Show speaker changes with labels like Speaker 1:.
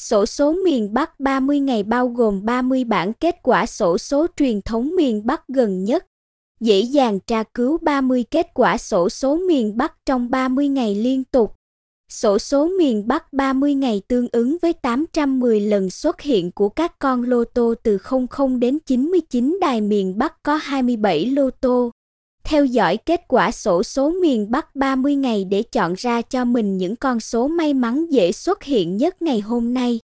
Speaker 1: Sổ số miền Bắc 30 ngày bao gồm 30 bản kết quả sổ số truyền thống miền Bắc gần nhất. Dễ dàng tra cứu 30 kết quả sổ số miền Bắc trong 30 ngày liên tục. Sổ số miền Bắc 30 ngày tương ứng với 810 lần xuất hiện của các con lô tô từ 00 đến 99 đài miền Bắc có 27 lô tô. Theo dõi kết quả sổ số miền Bắc 30 ngày để chọn ra cho mình những con số may mắn dễ xuất hiện nhất ngày hôm nay.